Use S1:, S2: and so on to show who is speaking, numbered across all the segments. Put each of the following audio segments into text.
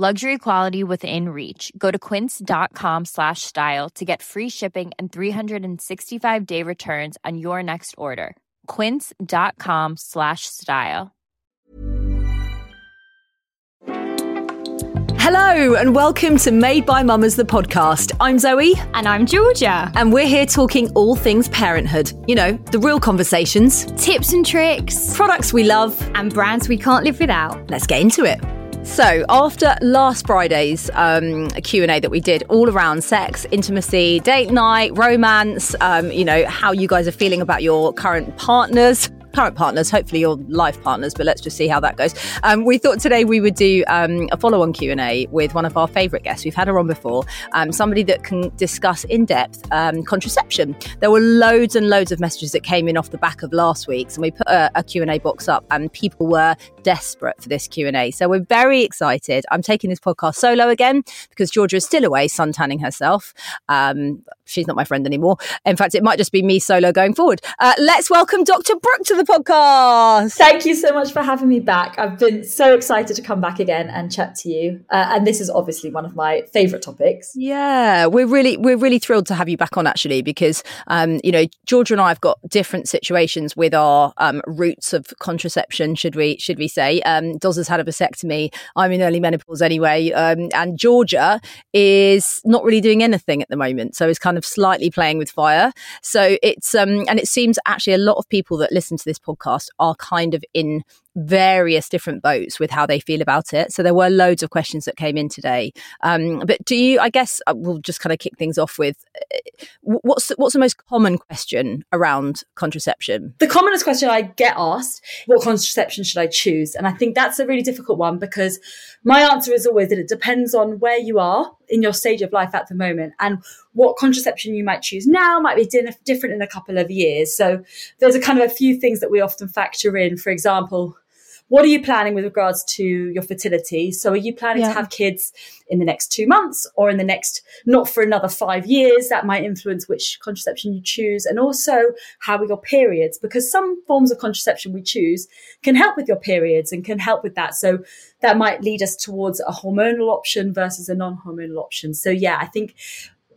S1: Luxury quality within reach. Go to quince.com slash style to get free shipping and 365 day returns on your next order. Quince.com slash style.
S2: Hello, and welcome to Made by Mamas, the podcast. I'm Zoe.
S3: And I'm Georgia.
S2: And we're here talking all things parenthood. You know, the real conversations,
S3: Tips and tricks,
S2: products we love.
S3: and brands we can't live without.
S2: Let's get into it. So, after last Friday's um, Q&A that we did all around sex, intimacy, date night, romance, um, you know, how you guys are feeling about your current partners, current partners, hopefully your life partners, but let's just see how that goes. Um, we thought today we would do um, a follow-on Q&A with one of our favourite guests. We've had her on before, um, somebody that can discuss in depth um, contraception. There were loads and loads of messages that came in off the back of last week's, and we put a, a Q&A box up, and people were desperate for this Q&A. So we're very excited. I'm taking this podcast solo again because Georgia is still away suntanning herself. Um, she's not my friend anymore. In fact, it might just be me solo going forward. Uh, let's welcome Dr. Brooke to the podcast.
S4: Thank you so much for having me back. I've been so excited to come back again and chat to you. Uh, and this is obviously one of my favourite topics.
S2: Yeah, we're really we're really thrilled to have you back on actually because um, you know Georgia and I have got different situations with our um, routes of contraception. Should we should we say? Um, Doz has had a vasectomy. I'm in early menopause anyway, um, and Georgia is not really doing anything at the moment, so is kind of slightly playing with fire. So it's um, and it seems actually a lot of people that listen to this podcast are kind of in various different boats with how they feel about it. So there were loads of questions that came in today. Um, but do you? I guess uh, we'll just kind of kick things off with uh, what's the, what's the most common question around contraception?
S4: The commonest question I get asked, what contraception should I choose? And I think that's a really difficult one because my answer is always that it depends on where you are in your stage of life at the moment and what contraception you might choose now might be different in a couple of years. So there's a kind of a few things that we often factor in. For example, what are you planning with regards to your fertility? So are you planning
S2: Yeah.
S4: to have kids in the next two months or in the next, not for another five years? That might influence which contraception you choose and also how are your periods because some forms of contraception we choose can help with your periods and can help with that. So that might lead us towards a hormonal option versus a non-hormonal option. So yeah, I think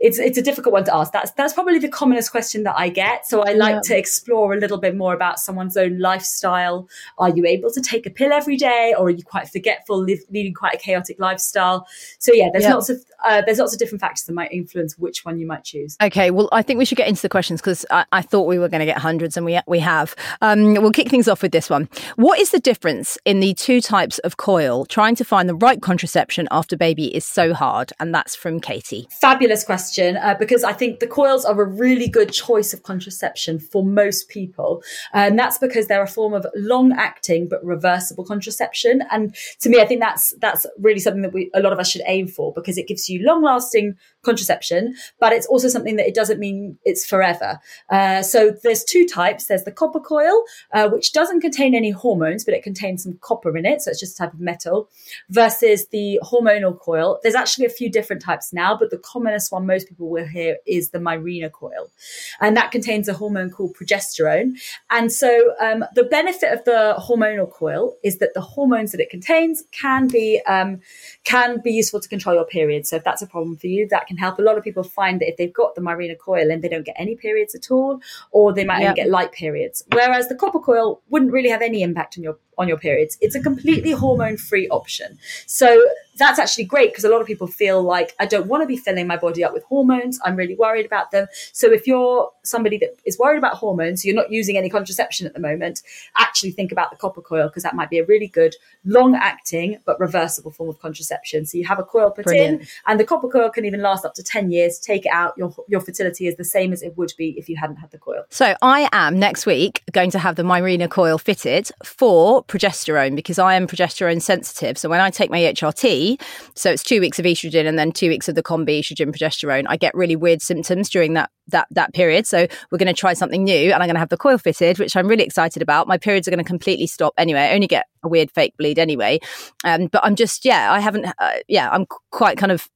S4: it's it's a difficult one to ask. That's that's probably the commonest question that I get. So I like
S2: Yeah.
S4: to explore a little bit more about someone's own lifestyle. Are you able to take a pill every day, or are you quite forgetful, live, leading quite a chaotic lifestyle? So yeah, there's
S2: Yeah.
S4: lots of uh, there's lots of different factors that might influence which one you might choose.
S2: Okay, well, I think we should get into the questions because I, I thought we were going to get hundreds, and we we have. Um, we'll kick things off with this one. What is the difference in the two types of coil? Trying to find the right contraception after baby is so hard, and that's from Katie.
S4: Fabulous question uh, because I think the coils are a really good choice of contraception for most people. And that's because they're a form of long acting but reversible contraception. And to me, I think that's that's really something that we a lot of us should aim for because it gives you long lasting contraception, but it's also something that it doesn't mean it's forever. Uh, so there's two types. There's the copper coil, uh, which doesn't contain any hormones, but it contains some copper in it. So it's just a type of metal versus the hormonal coil. There's actually a few different types now, but the commonest one most people will hear is the Mirena coil. And that contains a hormone called progesterone. And so um, the benefit of the hormonal coil is that the hormones that it contains can be um, can be useful to control your period. So if that's a problem for you, that can help. A lot of people find that if they've got the Mirena coil and they don't get any periods at all, or they might
S2: Yep.
S4: only get light periods. Whereas the copper coil wouldn't really have any impact on your on your periods. It's a completely hormone free option. So that's actually great because a lot of people feel like I don't want to be filling my body up with hormones. I'm really worried about them. So if you're somebody that is worried about hormones, you're not using any contraception at the moment, actually think about the copper coil because that might be a really good long acting but reversible form of contraception. So you have a coil put Brilliant. in and the copper coil can even last up to 10 years. Take it out, your your fertility is the same as it would be if you hadn't had the coil.
S2: So I am next week going to have the Mirena coil fitted for progesterone because I am progesterone sensitive. So when I take my HRT so it's two weeks of estrogen and then two weeks of the combi estrogen progesterone. I get really weird symptoms during that that that period. So we're going to try something new, and I'm going to have the coil fitted, which I'm really excited about. My periods are going to completely stop anyway. I only get a weird fake bleed anyway, um, but I'm just yeah, I haven't uh, yeah, I'm quite kind of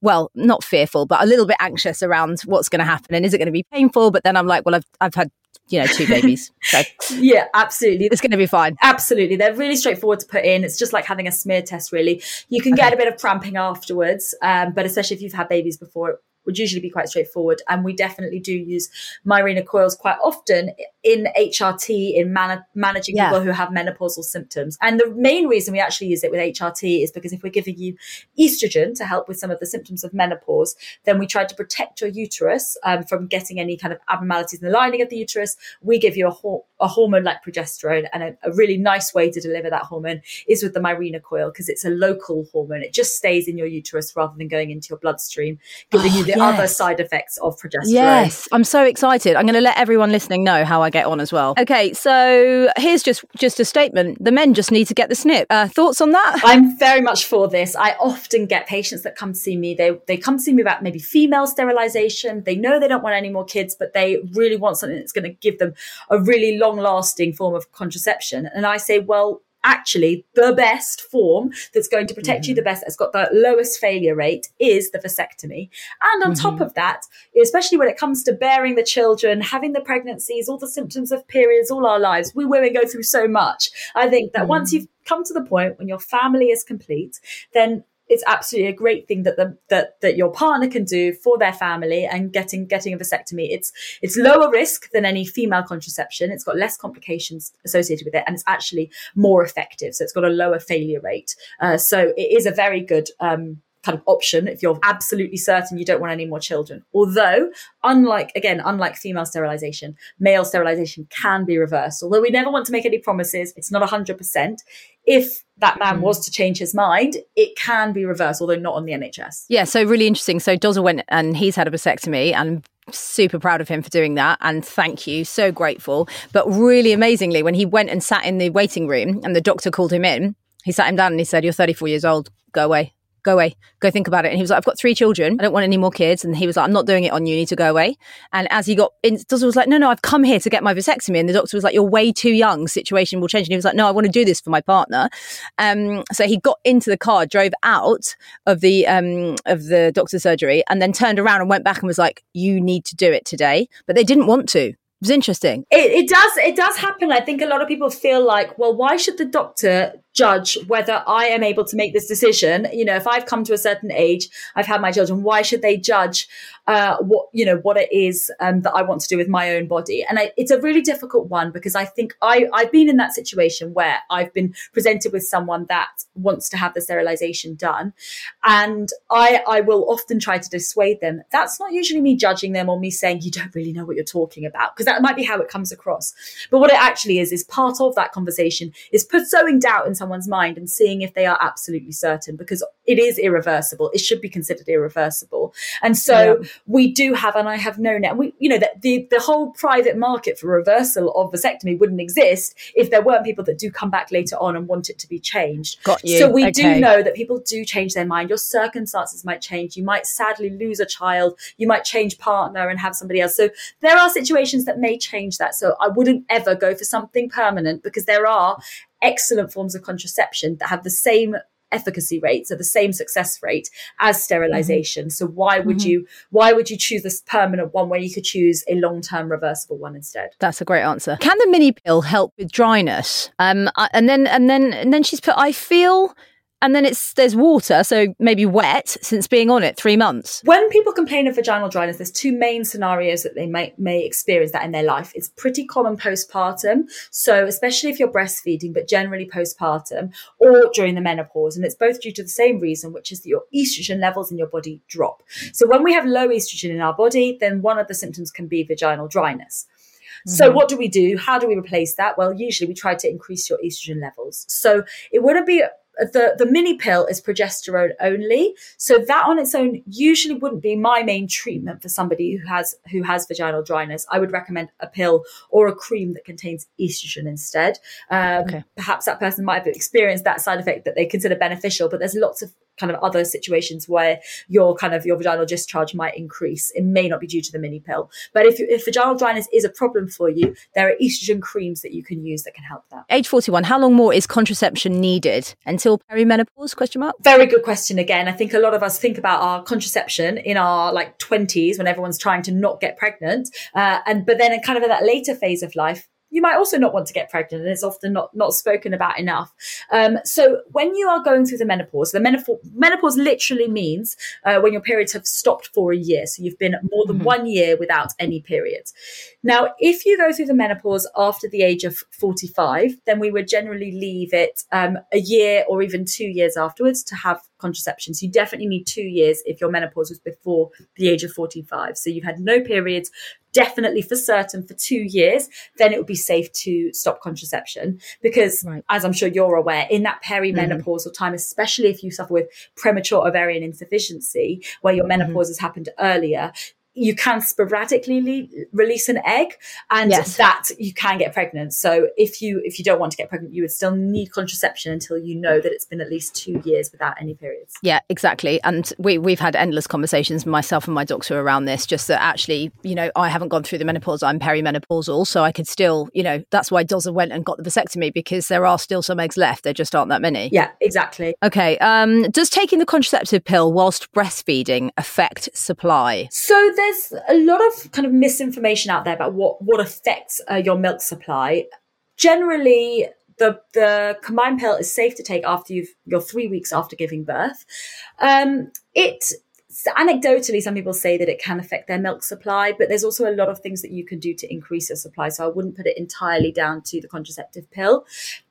S2: well, not fearful, but a little bit anxious around what's going to happen and is it going to be painful? But then I'm like, well, I've I've had you know, two babies. So
S4: yeah, absolutely.
S2: It's going to be fine.
S4: Absolutely. They're really straightforward to put in. It's just like having a smear test, really. You can okay. get a bit of cramping afterwards, um, but especially if you've had babies before, would usually be quite straightforward. And we definitely do use Mirena coils quite often in HRT, in man- managing yeah. people who have menopausal symptoms. And the main reason we actually use it with HRT is because if we're giving you estrogen to help with some of the symptoms of menopause, then we try to protect your uterus um, from getting any kind of abnormalities in the lining of the uterus. We give you a, ho- a hormone like progesterone. And a, a, really nice way to deliver that hormone is with the Mirena coil because it's a local hormone. It just stays in your uterus rather than going into your bloodstream, giving oh, you the. Other side effects of progesterone.
S2: Yes, I'm so excited. I'm going to let everyone listening know how I get on as well. Okay, so here's just just a statement: the men just need to get the snip. Uh, thoughts on that?
S4: I'm very much for this. I often get patients that come to see me. They they come to see me about maybe female sterilization. They know they don't want any more kids, but they really want something that's going to give them a really long lasting form of contraception. And I say, well, actually the best form that's going to protect mm-hmm. you the best that's got the lowest failure rate is the vasectomy and on mm-hmm. top of that especially when it comes to bearing the children having the pregnancies all the symptoms of periods all our lives we women go through so much i think that mm-hmm. once you've come to the point when your family is complete then it's absolutely a great thing that the that that your partner can do for their family and getting getting a vasectomy. It's it's lower risk than any female contraception. It's got less complications associated with it, and it's actually more effective. So it's got a lower failure rate. Uh, so it is a very good um, kind of option if you're absolutely certain you don't want any more children. Although, unlike, again, unlike female sterilization, male sterilization can be reversed. Although we never want to make any promises, it's not 100%. If that man mm. was to change his mind, it can be reversed, although not on the NHS.
S2: Yeah, so really interesting. So Dozzle went and he's had a vasectomy and super proud of him for doing that and thank you so grateful but really amazingly when he went and sat in the waiting room and the doctor called him in he sat him down and he said you're 34 years old go away go away, go think about it. And he was like, I've got three children. I don't want any more kids. And he was like, I'm not doing it on you. You need to go away. And as he got in, doctor was like, no, no, I've come here to get my vasectomy. And the doctor was like, you're way too young. Situation will change. And he was like, no, I want to do this for my partner. Um, so he got into the car, drove out of the, um, of the doctor's surgery and then turned around and went back and was like, you need to do it today. But they didn't want to. It was interesting.
S4: It, it, does. It does happen. I think a lot of people feel like, well, why should the doctor judge whether I am able to make this decision? You know, if I've come to a certain age, I've had my children. Why should they judge uh, what you know what it is um, that I want to do with my own body? And I, it's a really difficult one because I think I I've been in that situation where I've been presented with someone that wants to have the sterilization done, and I I will often try to dissuade them. That's not usually me judging them or me saying you don't really know what you're talking about because that might be how it comes across. But what it actually is, is part of that conversation is put sowing doubt in someone's mind and seeing if they are absolutely certain because it is irreversible. It should be considered irreversible. And so yeah. we do have, and I have known it, and we, you know, that the, the whole private market for reversal of vasectomy wouldn't exist if there weren't people that do come back later on and want it to be changed.
S2: Got you.
S4: So we okay. do know that people do change their mind. Your circumstances might change. You might sadly lose a child. You might change partner and have somebody else. So there are situations that may change that. So I wouldn't ever go for something permanent because there are excellent forms of contraception that have the same efficacy rates so the same success rate as sterilization mm-hmm. so why would mm-hmm. you why would you choose this permanent one where you could choose a long-term reversible one instead
S2: that's a great answer can the mini pill help with dryness um and then and then and then she's put i feel and then it's there's water, so maybe wet since being on it three months.
S4: When people complain of vaginal dryness, there's two main scenarios that they may, may experience that in their life. It's pretty common postpartum. So, especially if you're breastfeeding, but generally postpartum or during the menopause. And it's both due to the same reason, which is that your estrogen levels in your body drop. So, when we have low estrogen in our body, then one of the symptoms can be vaginal dryness. So, mm-hmm. what do we do? How do we replace that? Well, usually we try to increase your estrogen levels. So, it wouldn't be the the mini pill is progesterone only. So that on its own usually wouldn't be my main treatment for somebody who has who has vaginal dryness. I would recommend a pill or a cream that contains estrogen instead. Um, okay. perhaps that person might have experienced that side effect that they consider beneficial but there's lots of kind of other situations where your kind of your vaginal discharge might increase. It may not be due to the mini pill, but if, if vaginal dryness is a problem for you, there are estrogen creams that you can use that can help that.
S2: Age 41, how long more is contraception needed until perimenopause? Question mark.
S4: Very good question again. I think a lot of us think about our contraception in our like 20s when everyone's trying to not get pregnant. Uh, and, but then in kind of in that later phase of life, you might also not want to get pregnant and it's often not not spoken about enough um, so when you are going through the menopause the menopause, menopause literally means uh, when your periods have stopped for a year so you've been more than mm-hmm. one year without any periods now if you go through the menopause after the age of 45 then we would generally leave it um, a year or even two years afterwards to have contraception. So you definitely need two years if your menopause was before the age of 45. So you've had no periods, definitely for certain for two years, then it would be safe to stop contraception. Because right. as I'm sure you're aware, in that perimenopausal mm-hmm. time, especially if you suffer with premature ovarian insufficiency, where your mm-hmm. menopause mm-hmm. has happened earlier, you can sporadically le- release an egg and yes. that you can get pregnant. So if you if you don't want to get pregnant you would still need contraception until you know that it's been at least two years without any periods.
S2: Yeah exactly. And we we've had endless conversations myself and my doctor around this just that actually you know i haven't gone through the menopause i'm perimenopausal so i could still you know that's why Doza went and got the vasectomy because there are still some eggs left there just aren't that many.
S4: Yeah exactly.
S2: Okay um does taking the contraceptive pill whilst breastfeeding affect supply?
S4: So there's there's a lot of kind of misinformation out there about what what affects uh, your milk supply. Generally, the the combined pill is safe to take after you've you're three weeks after giving birth. Um, it anecdotally, some people say that it can affect their milk supply, but there's also a lot of things that you can do to increase your supply. So I wouldn't put it entirely down to the contraceptive pill.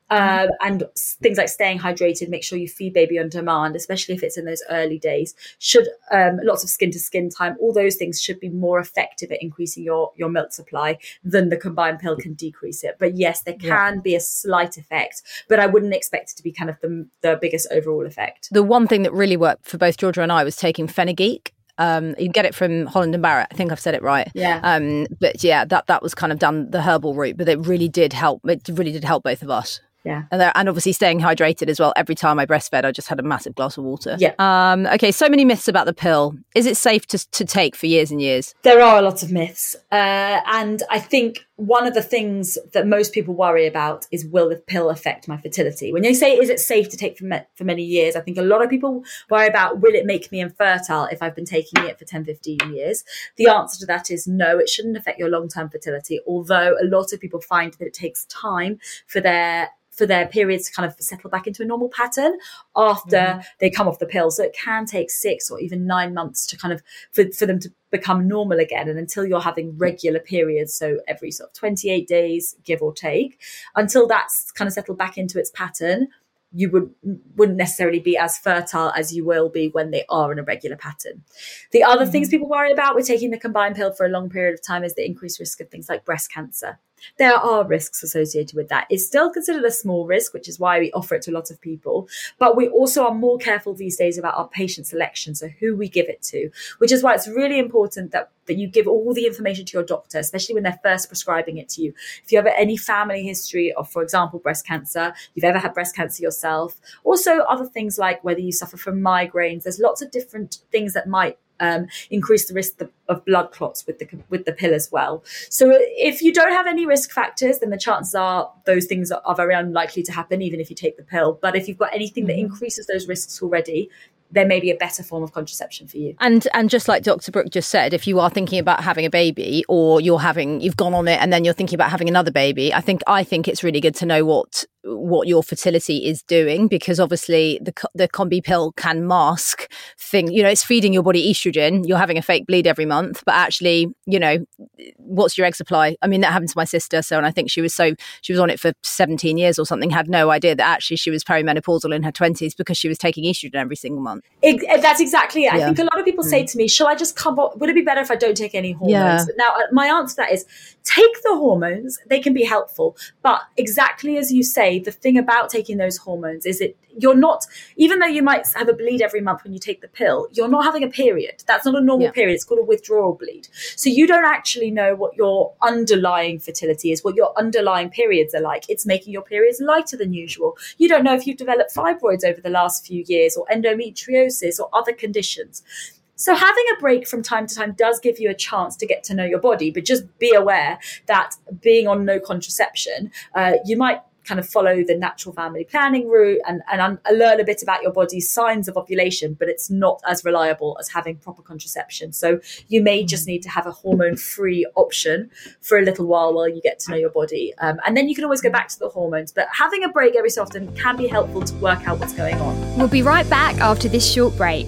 S4: Um, and things like staying hydrated, make sure you feed baby on demand, especially if it's in those early days. Should um, lots of skin to skin time, all those things should be more effective at increasing your your milk supply than the combined pill can decrease it. But yes, there can yeah. be a slight effect, but I wouldn't expect it to be kind of the the biggest overall effect.
S2: The one thing that really worked for both Georgia and I was taking fenugreek um, you get it from Holland and Barrett. I think I've said it right.
S4: Yeah.
S2: Um, but yeah, that that was kind of done the herbal route, but it really did help. It really did help both of us.
S4: Yeah.
S2: And, and obviously staying hydrated as well. Every time I breastfed, I just had a massive glass of water.
S4: Yeah.
S2: Um, okay, so many myths about the pill. Is it safe to, to take for years and years?
S4: There are a lot of myths. Uh, and I think one of the things that most people worry about is will the pill affect my fertility? When they say, is it safe to take for, me- for many years? I think a lot of people worry about, will it make me infertile if I've been taking it for 10, 15 years? The answer to that is no, it shouldn't affect your long term fertility. Although a lot of people find that it takes time for their for their periods to kind of settle back into a normal pattern after mm-hmm. they come off the pill. So it can take six or even nine months to kind of for, for them to become normal again. And until you're having regular periods, so every sort of 28 days, give or take, until that's kind of settled back into its pattern, you would wouldn't necessarily be as fertile as you will be when they are in a regular pattern. The other mm-hmm. things people worry about with taking the combined pill for a long period of time is the increased risk of things like breast cancer there are risks associated with that. It's still considered a small risk, which is why we offer it to a lot of people. But we also are more careful these days about our patient selection, so who we give it to, which is why it's really important that, that you give all the information to your doctor, especially when they're first prescribing it to you. If you have any family history of, for example, breast cancer, you've ever had breast cancer yourself, also other things like whether you suffer from migraines, there's lots of different things that might um, increase the risk of blood clots with the with the pill as well. So if you don't have any risk factors, then the chances are those things are, are very unlikely to happen, even if you take the pill. But if you've got anything mm-hmm. that increases those risks already, there may be a better form of contraception for you.
S2: And and just like Dr. Brooke just said, if you are thinking about having a baby or you're having you've gone on it and then you're thinking about having another baby, I think I think it's really good to know what what your fertility is doing because obviously the the combi pill can mask thing you know it's feeding your body estrogen you're having a fake bleed every month but actually you know what's your egg supply i mean that happened to my sister so and i think she was so she was on it for 17 years or something had no idea that actually she was perimenopausal in her 20s because she was taking estrogen every single month
S4: it, that's exactly it yeah. i think a lot of people mm. say to me shall i just cover would it be better if i don't take any hormones yeah. now uh, my answer to that is take the hormones they can be helpful but exactly as you say the thing about taking those hormones is it you're not even though you might have a bleed every month when you take the pill you're not having a period. That's not a normal yeah. period. It's called a withdrawal bleed. So you don't actually know what your underlying fertility is what your underlying periods are like. It's making your periods lighter than usual. You don't know if you've developed fibroids over the last few years or endometriosis or other conditions. So having a break from time to time does give you a chance to get to know your body, but just be aware that being on no contraception, uh, you might kind of follow the natural family planning route and, and learn a bit about your body's signs of ovulation, but it's not as reliable as having proper contraception. So you may just need to have a hormone free option for a little while while you get to know your body. Um, and then you can always go back to the hormones, but having a break every so often can be helpful to work out what's going on.
S3: We'll be right back after this short break.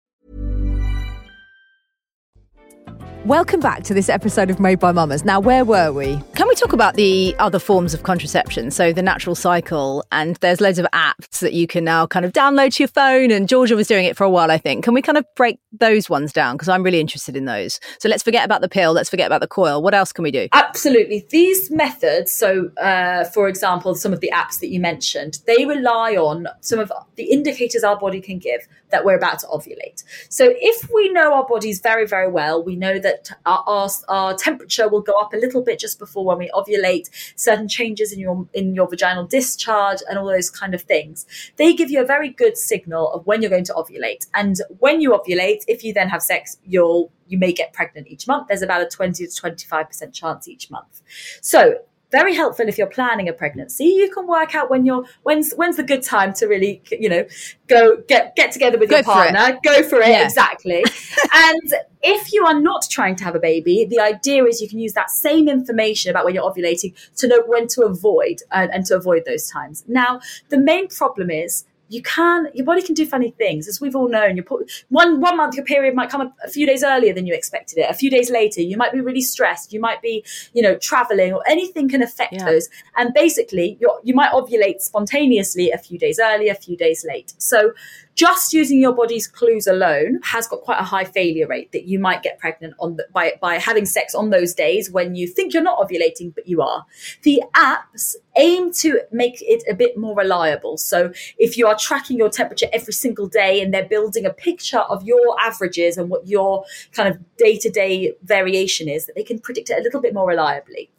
S2: Welcome back to this episode of Made by Mamas. Now, where were we? Can we talk about the other forms of contraception? So, the natural cycle, and there's loads of apps that you can now kind of download to your phone. And Georgia was doing it for a while, I think. Can we kind of break those ones down? Because I'm really interested in those. So, let's forget about the pill, let's forget about the coil. What else can we do?
S4: Absolutely. These methods, so uh, for example, some of the apps that you mentioned, they rely on some of the indicators our body can give that we're about to ovulate. So, if we know our bodies very, very well, we know that that our, our, our, temperature will go up a little bit just before when we ovulate, certain changes in your in your vaginal discharge and all those kind of things. They give you a very good signal of when you're going to ovulate. And when you ovulate, if you then have sex, you'll you may get pregnant each month. There's about a 20 to 25% chance each month. So very helpful if you're planning a pregnancy. You can work out when you're when's when's the good time to really you know go get get together with go your partner, go for it yeah. exactly. and if you are not trying to have a baby, the idea is you can use that same information about when you're ovulating to know when to avoid and, and to avoid those times. Now, the main problem is you can your body can do funny things as we've all known. You one one month your period might come a, a, few days earlier than you expected it. A few days later you might be really stressed. You might be you know traveling or anything can affect yeah. those. And basically you you might ovulate spontaneously a few days earlier a few days late. So just using your body's clues alone has got quite a high failure rate that you might get pregnant on the, by by having sex on those days when you think you're not ovulating but you are. The apps aim to make it a bit more reliable. So if you are tracking your temperature every single day and they're building a picture of your averages and what your kind of day-to-day variation is that they can predict it a little bit more reliably.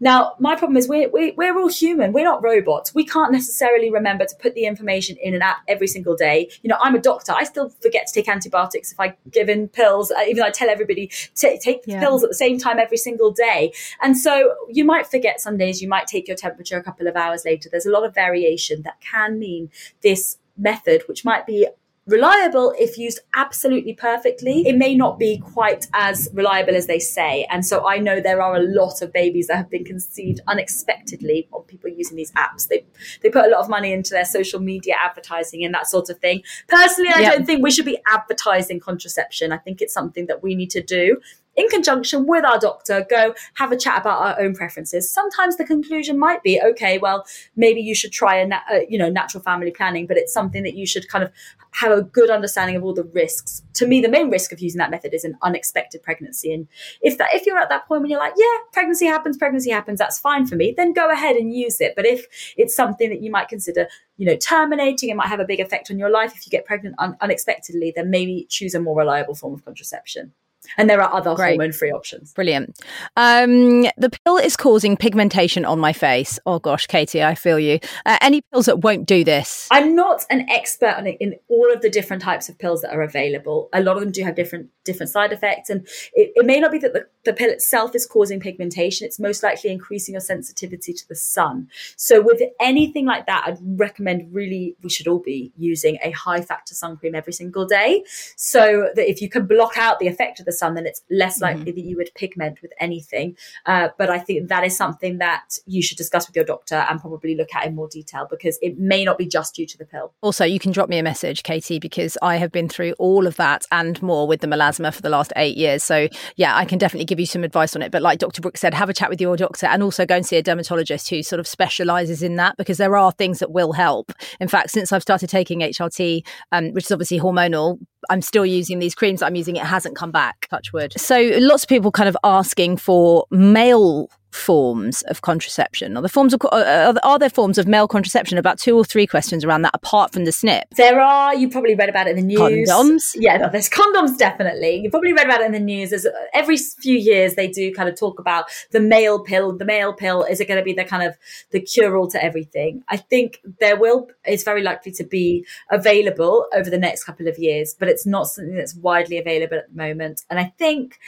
S4: Now, my problem is we're, we're, we're all human. We're not robots. We can't necessarily remember to put the information in an app every single day. You know, I'm a doctor. I still forget to take antibiotics if I give in pills, uh, even though I tell everybody to take yeah. pills at the same time every single day. And so you might forget some days, you might take your temperature a couple of hours later. There's a lot of variation that can mean this method, which might be reliable if used absolutely perfectly. It may not be quite as reliable as they say. And so I know there are a lot of babies that have been conceived unexpectedly on people using these apps. They they put a lot of money into their social media advertising and that sort of thing. Personally, I yep. don't think we should be advertising contraception. I think it's something that we need to do in conjunction with our doctor, go have a chat about our own preferences. Sometimes the conclusion might be, okay, well, maybe you should try a, na- a you know natural family planning, but it's something that you should kind of have a good understanding of all the risks. To me, the main risk of using that method is an unexpected pregnancy. And if that if you're at that point when you're like, yeah, pregnancy happens, pregnancy happens, that's fine for me, then go ahead and use it. But if it's something that you might consider, you know, terminating, it might have a big effect on your life if you get pregnant un- unexpectedly, then maybe choose a more reliable form of contraception. And there are other hormone free options.
S2: Brilliant. Um, the pill is causing pigmentation on my face. Oh gosh, Katie, I feel you. Uh, any pills that won't do this?
S4: I'm not an expert on it in all of the different types of pills that are available. A lot of them do have different different side effects, and it, it may not be that the, the pill itself is causing pigmentation. It's most likely increasing your sensitivity to the sun. So with anything like that, I'd recommend really we should all be using a high factor sun cream every single day, so that if you can block out the effect of the sun, then it's less likely mm-hmm. that you would pigment with anything. Uh, but I think that is something that you should discuss with your doctor and probably look at in more detail because it may not be just due to the pill.
S2: Also, you can drop me a message, Katie, because I have been through all of that and more with the melasma for the last eight years. So, yeah, I can definitely give you some advice on it. But like Dr. Brooks said, have a chat with your doctor and also go and see a dermatologist who sort of specializes in that because there are things that will help. In fact, since I've started taking HRT, um, which is obviously hormonal, I'm still using these creams that I'm using. It hasn't come back, touch wood. So lots of people kind of asking for male forms of contraception? Are, the forms of, uh, are there forms of male contraception? About two or three questions around that, apart from the snip.
S4: There are. You probably read about it in the news.
S2: Condoms.
S4: Yeah, no, there's condoms definitely. You probably read about it in the news. There's, every few years they do kind of talk about the male pill. The male pill is it going to be the kind of the cure all to everything? I think there will. It's very likely to be available over the next couple of years, but it's not something that's widely available at the moment. And I think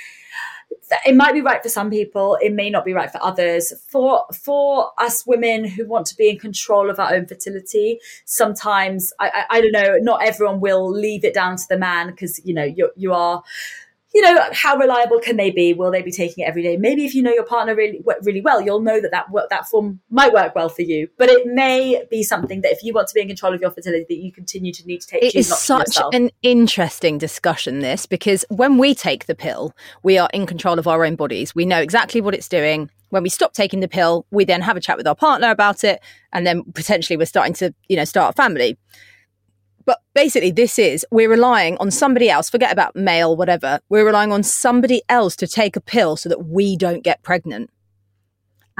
S4: it might be right for some people it may not be right for others. For for us women who want to be in control of our own fertility sometimes i i, I don't know not everyone will leave it down to the man because you know you you are you know, how reliable can they be? Will they be taking it every day? Maybe if you know your partner really, really well, you'll know that that, that form might work well for you. But it may be something that if you want to be in control of your fertility, that you continue to need to take.
S2: It is such an interesting discussion, this, because when we take the pill, we are in control of our own bodies. We know exactly what it's doing. When we stop taking the pill, we then have a chat with our partner about it, and then potentially we're starting to, you know, start a family. But basically, this is we're relying on somebody else, forget about male, whatever. We're relying on somebody else to take a pill so that we don't get pregnant.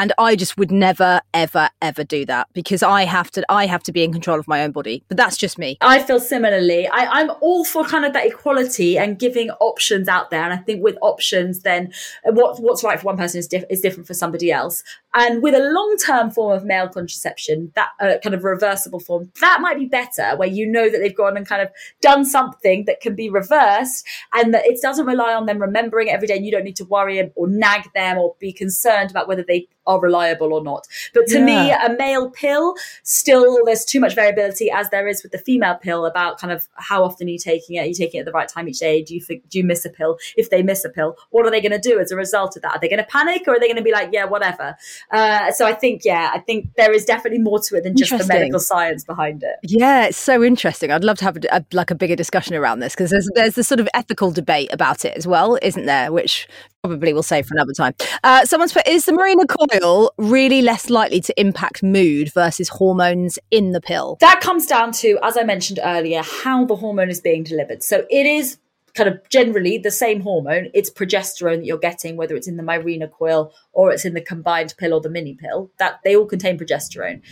S2: And I just would never, ever, ever do that because I have to. I have to be in control of my own body. But that's just me.
S4: I feel similarly. I, I'm all for kind of that equality and giving options out there. And I think with options, then what what's right for one person is, diff- is different for somebody else. And with a long term form of male contraception, that uh, kind of reversible form, that might be better, where you know that they've gone and kind of done something that can be reversed, and that it doesn't rely on them remembering it every day. And you don't need to worry or nag them or be concerned about whether they are reliable or not. But to yeah. me, a male pill, still there's too much variability as there is with the female pill about kind of how often are you taking it? Are you taking it at the right time each day? Do you do you miss a pill? If they miss a pill, what are they going to do as a result of that? Are they going to panic or are they going to be like, yeah, whatever? Uh, so I think, yeah, I think there is definitely more to it than just the medical science behind it.
S2: Yeah, it's so interesting. I'd love to have a, a, like a bigger discussion around this because there's there's this sort of ethical debate about it as well, isn't there? Which probably we'll save for another time. Uh, someone's put, is the Mirena coil really less likely to impact mood versus hormones in the pill?
S4: That comes down to, as I mentioned earlier, how the hormone is being delivered. So it is kind of generally the same hormone. It's progesterone that you're getting, whether it's in the Mirena coil or it's in the combined pill or the mini pill. That they all contain progesterone.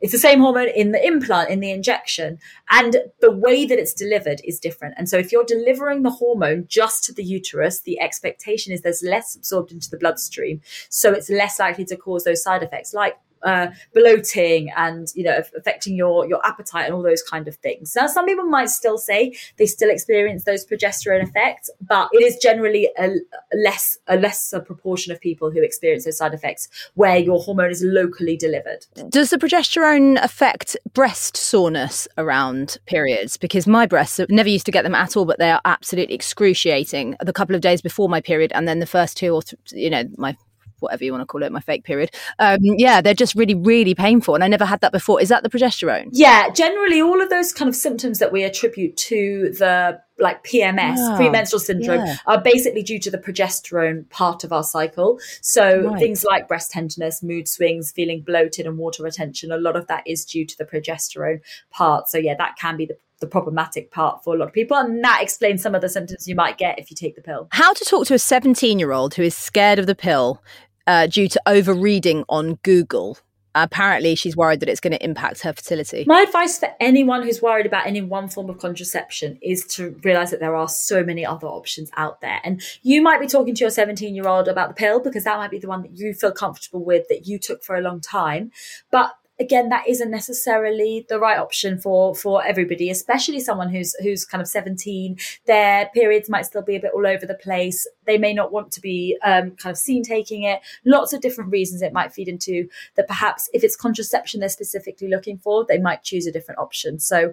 S4: It's the same hormone in the implant, in the injection, and the way that it's delivered is different. And so, if you're delivering the hormone just to the uterus, the expectation is there's less absorbed into the bloodstream. So, it's less likely to cause those side effects like uh, bloating and you know affecting your your appetite and all those kind of things. Now, some people might still say they still experience those progesterone effects, but it is generally a, less a lesser proportion of people who experience those side effects where your hormone is locally delivered.
S2: Does the progesterone affect breast soreness around periods? Because my breasts never used to get them at all, but they are absolutely excruciating. The couple of days before my period, and then the first two or th- you know my whatever you want to call it, my fake period. Um, yeah, they're just really, really painful. And I never had that before. Is that the progesterone?
S4: Yeah, generally all of those kind of symptoms that we attribute to the like PMS,
S2: Wow.
S4: premenstrual syndrome,
S2: Yeah.
S4: are basically due to the progesterone part of our cycle. So
S2: Right.
S4: things like breast tenderness, mood swings, feeling bloated, and water retention, a lot of that is due to the progesterone part. So yeah, that can be the the problematic part for a lot of people, and that explains some of the symptoms you might get if you take the pill.
S2: How to talk to a 17 year old who is scared of the pill uh, due to overreading on Google. Apparently, she's worried that it's going to impact her fertility.
S4: My advice for anyone who's worried about any one form of contraception is to realize that there are so many other options out there. And you might be talking to your 17 year old about the pill because that might be the one that you feel comfortable with that you took for a long time. But again that isn't necessarily the right option for for everybody especially someone who's who's kind of 17 their periods might still be a bit all over the place. They may not want to be um, kind of seen taking it. Lots of different reasons it might feed into that perhaps if it's contraception they're specifically looking for they might choose a different option. So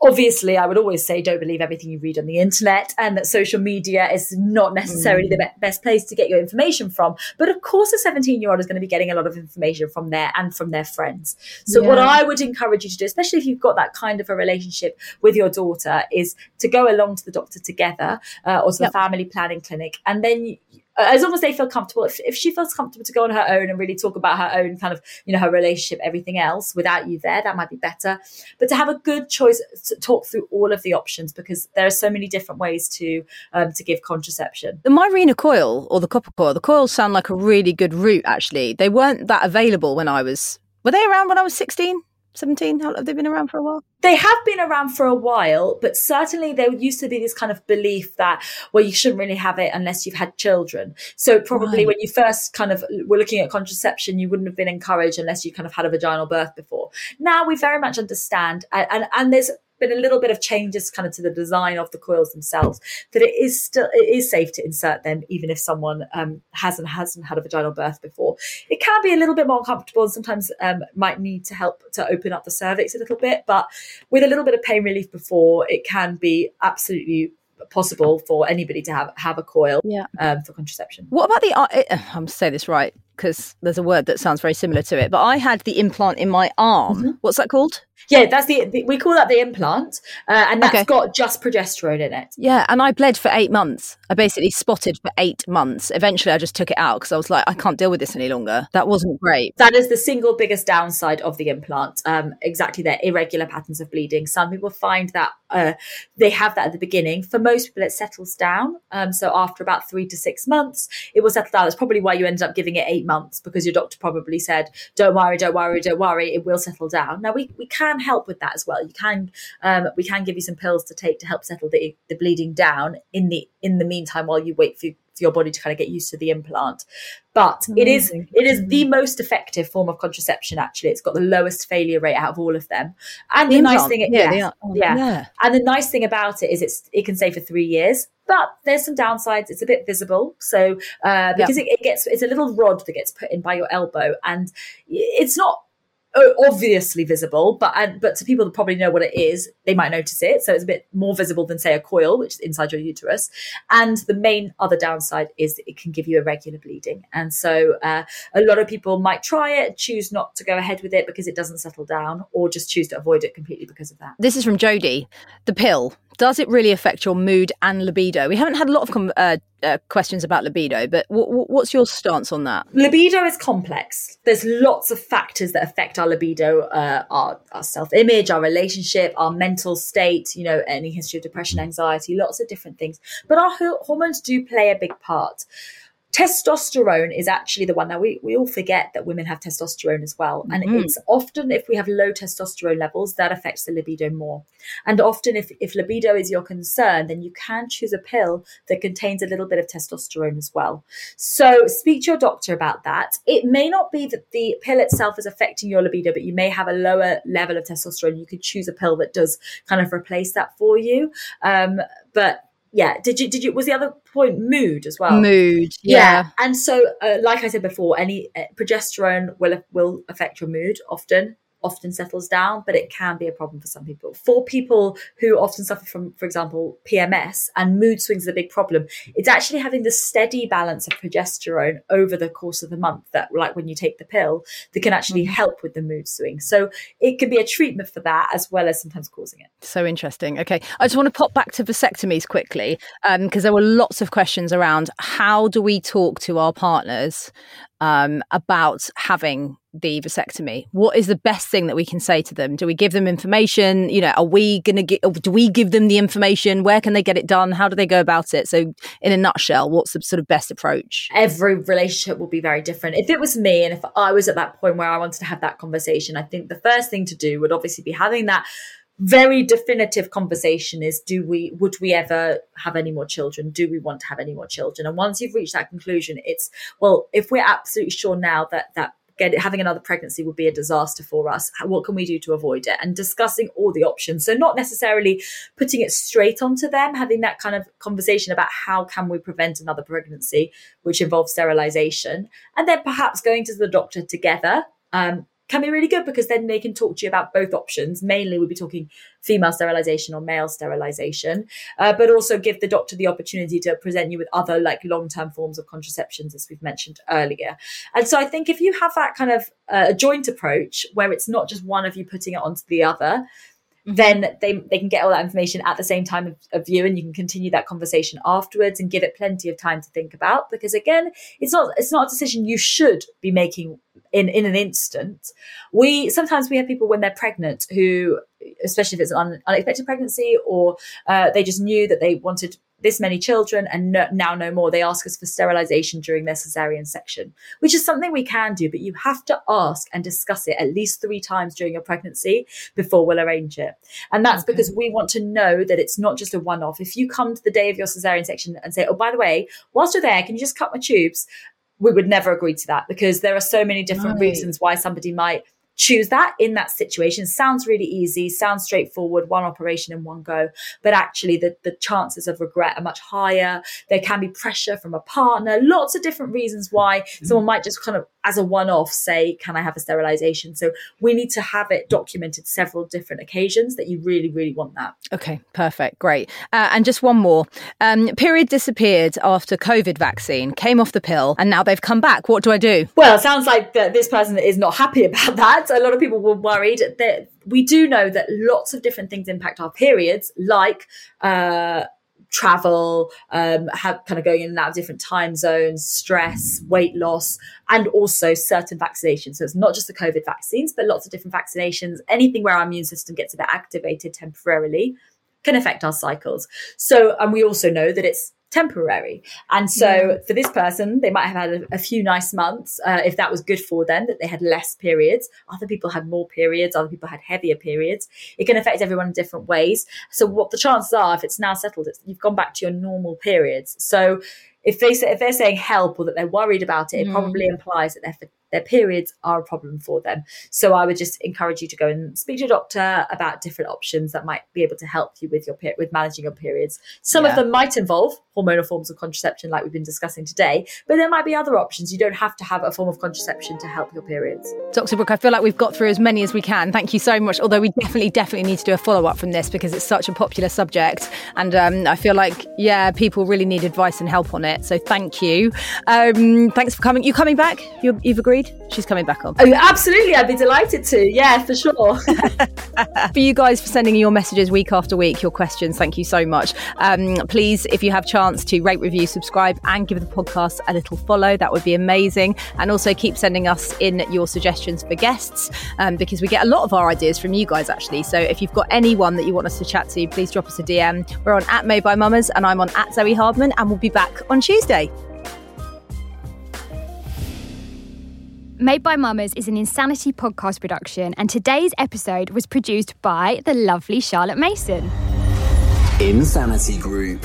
S4: obviously i would always say don't believe everything you read on the internet and that social media is not necessarily the be- best place to get your information from. But of course a 17 year old is going to be getting a lot of information from there and from their friends. So what i would encourage you to do especially if you've got that kind of a relationship with your daughter is to go along to the doctor together uh, or to
S2: Yep.
S4: the family planning clinic and then you, as long as they feel comfortable if, if she feels comfortable to go on her own and really talk about her own kind of you know her relationship everything else without you there that might be better but to have a good choice to talk through all of the options because there are so many different ways to um, to give contraception
S2: The Mirena coil or the copper coil, the coils sound like a really good route, actually. They weren't that available when I was. Were they around when I was 16, 17? How, long have they been around for a while?
S4: they have been around for a while, but certainly there used to be this kind of belief that, well, you shouldn't really have it unless you've had children. So probably
S2: Right.
S4: when you first kind of were looking at contraception, you wouldn't have been encouraged unless you kind of had a vaginal birth before. Now we very much understand, and, and, and there's been a little bit of changes kind of to the design of the coils themselves that it is still it is safe to insert them even if someone um, hasn't hasn't had a vaginal birth before it can be a little bit more uncomfortable and sometimes um, might need to help to open up the cervix a little bit but with a little bit of pain relief before it can be absolutely possible for anybody to have have a coil
S2: Yeah.
S4: um, for contraception
S2: What about the? Uh, I'm say this right because there's a word that sounds very similar to it. But I had the implant in my arm. What's that called?
S4: yeah that's the, the we call that the implant uh, and that's
S2: Okay.
S4: got just progesterone in it
S2: Yeah, and I bled for eight months. I basically spotted for eight months. Eventually, I just took it out because I was like, I can't deal with this any longer. That wasn't great.
S4: That is the single biggest downside of the implant. Um, exactly their irregular patterns of bleeding. Some people find that uh, they have that at the beginning. For most people, it settles down. Um, so after about three to six months, it will settle down. That's probably why you ended up giving it eight months because your doctor probably said, "Don't worry, don't worry, don't worry. It will settle down." Now we we can help with that as well. You can um, we can give you some pills to take to help settle the the bleeding down in the in the meantime while you wait for your body to kind of get used to the implant. But it is it is the most effective form of contraception. Actually, it's got the lowest failure rate out of all of them. And the,
S2: The
S4: nice thing,
S2: Yeah. Oh,
S4: yeah,
S2: yeah.
S4: And the nice thing about it is it's it can stay for three years. But there's some downsides. It's a bit visible, so uh, because it, it gets it's a little rod that gets put in by your elbow, and it's not obviously visible, but and, but to people that probably know what it is, they might notice it. So it's a bit more visible than say a coil, which is inside your uterus. And the main other downside is it can give you irregular bleeding. And so uh, a lot of people might try it, choose not to go ahead with it because it doesn't settle down, or just choose to avoid it completely because of that.
S2: This is from Jodie. The pill does it really affect your mood and libido? We haven't had a lot of com- uh, uh, questions about libido, but w- w- what's your stance on that?
S4: libido is complex. There's lots of factors that affect our libido, uh, our, our self image, our relationship, our mental state, you know, any history of depression, anxiety, lots of different things. But our ho- hormones do play a big part. Testosterone is actually the one that we, we all forget that women have testosterone as well. And it's often if we have low testosterone levels, that affects the libido more. And often if, if libido is your concern, then you can choose a pill that contains a little bit of testosterone as well. So speak to your doctor about that. It may not be that the pill itself is affecting your libido, but you may have a lower level of testosterone. You could choose a pill that does kind of replace that for you. Um, but yeah, did you, did you, was the other point mood as well?
S2: Mood, yeah.
S4: And so, uh, like I said before, any uh, progesterone will will affect your mood often. Often settles down, but it can be a problem for some people. For people who often suffer from, for example, PMS and mood swings is a big problem, it's actually having the steady balance of progesterone over the course of the month that, like when you take the pill, that can actually mm-hmm. help with the mood swing. So it can be a treatment for that as well as sometimes causing it.
S2: So interesting. Okay. I just want to pop back to vasectomies quickly because um, there were lots of questions around how do we talk to our partners um, about having the vasectomy? What is the best thing that we can say to them? Do we give them information? You know, are we going to get, do we give them the information? Where can they get it done? How do they go about it? So, in a nutshell, what's the sort of best approach?
S4: Every relationship will be very different. If it was me and if I was at that point where I wanted to have that conversation, I think the first thing to do would obviously be having that very definitive conversation is do we would we ever have any more children do we want to have any more children and once you've reached that conclusion it's well if we're absolutely sure now that that get having another pregnancy would be a disaster for us. What can we do to avoid it? And discussing all the options. So not necessarily putting it straight onto them having that kind of conversation about how can we prevent another pregnancy which involves sterilization and then perhaps going to the doctor together um, can be really good because then they can talk to you about both options. Mainly, we'll be talking female sterilization or male sterilization, uh, but also give the doctor the opportunity to present you with other like long term forms of contraceptions, as we've mentioned earlier. And so I think if you have that kind of uh, joint approach where it's not just one of you putting it onto the other, then they, they can get all that information at the same time of, of, you and you can continue that conversation afterwards and give it plenty of time to think about because again it's not it's not a decision you should be making in in an instant. We sometimes we have people when they're pregnant who especially if it's an unexpected pregnancy or uh, they just knew that they wanted this many children and no, now no more. They ask us for sterilization during their cesarean section, which is something we can do, but you have to ask and discuss it at least three times during your pregnancy before we'll arrange it. And that's okay. because we want to know that it's not just a one off. If you come to the day of your cesarean section and say, oh, by the way, whilst you're there, can you just cut my tubes? We would never agree to that because there are so many different right. reasons why somebody might choose that in that situation. Sounds really easy, sounds straightforward, one operation in one go, but actually the, the chances of regret are much higher. There can be pressure from a partner, lots of different reasons why mm-hmm. someone might just kind of as a one off say, Can I have a sterilization? So we need to have it documented several different occasions that you really, really want that.
S2: Okay, perfect. Great. Uh, and just one more. Um, period disappeared after COVID vaccine, came off the pill, and now they've come back. What do I do?
S4: Well, it sounds like that this person is not happy about that. A lot of people were worried that we do know that lots of different things impact our periods, like uh, travel, um, have kind of going in and out of different time zones, stress, weight loss, and also certain vaccinations. So it's not just the COVID vaccines, but lots of different vaccinations. Anything where our immune system gets a bit activated temporarily can affect our cycles. So, and we also know that it's temporary. And so yeah. for this person, they might have had a, a few nice months uh, if that was good for them, that they had less periods. Other people had more periods, other people had heavier periods. It can affect everyone in different ways. So what the chances are, if it's now settled, it's, you've gone back to your normal periods. So if they say, if they're saying help or that they're worried about it, it mm. probably implies that they're their periods are a problem for them. So I would just encourage you to go and speak to your doctor about different options that might be able to help you with your with managing your periods. Some yeah. of them might involve hormonal forms of contraception, like we've been discussing today, but there might be other options. You don't have to have a form of contraception to help your periods.
S2: Dr. Brooke, I feel like we've got through as many as we can. Thank you so much. Although we definitely, definitely need to do a follow up from this because it's such a popular subject, and um, I feel like yeah, people really need advice and help on it. So thank you. Um, thanks for coming. You coming back? you you've agreed agreed? She's coming back on.
S4: Oh, absolutely. I'd be delighted to. Yeah, for sure.
S2: for you guys for sending your messages week after week, your questions, thank you so much. Um, please, if you have chance to rate, review, subscribe, and give the podcast a little follow, that would be amazing. And also keep sending us in your suggestions for guests um, because we get a lot of our ideas from you guys, actually. So if you've got anyone that you want us to chat to, please drop us a DM. We're on at Made by Mamas, and I'm on at Zoe Hardman, and we'll be back on Tuesday.
S3: Made by Mamas is an Insanity podcast production, and today's episode was produced by the lovely Charlotte Mason.
S5: Insanity Group.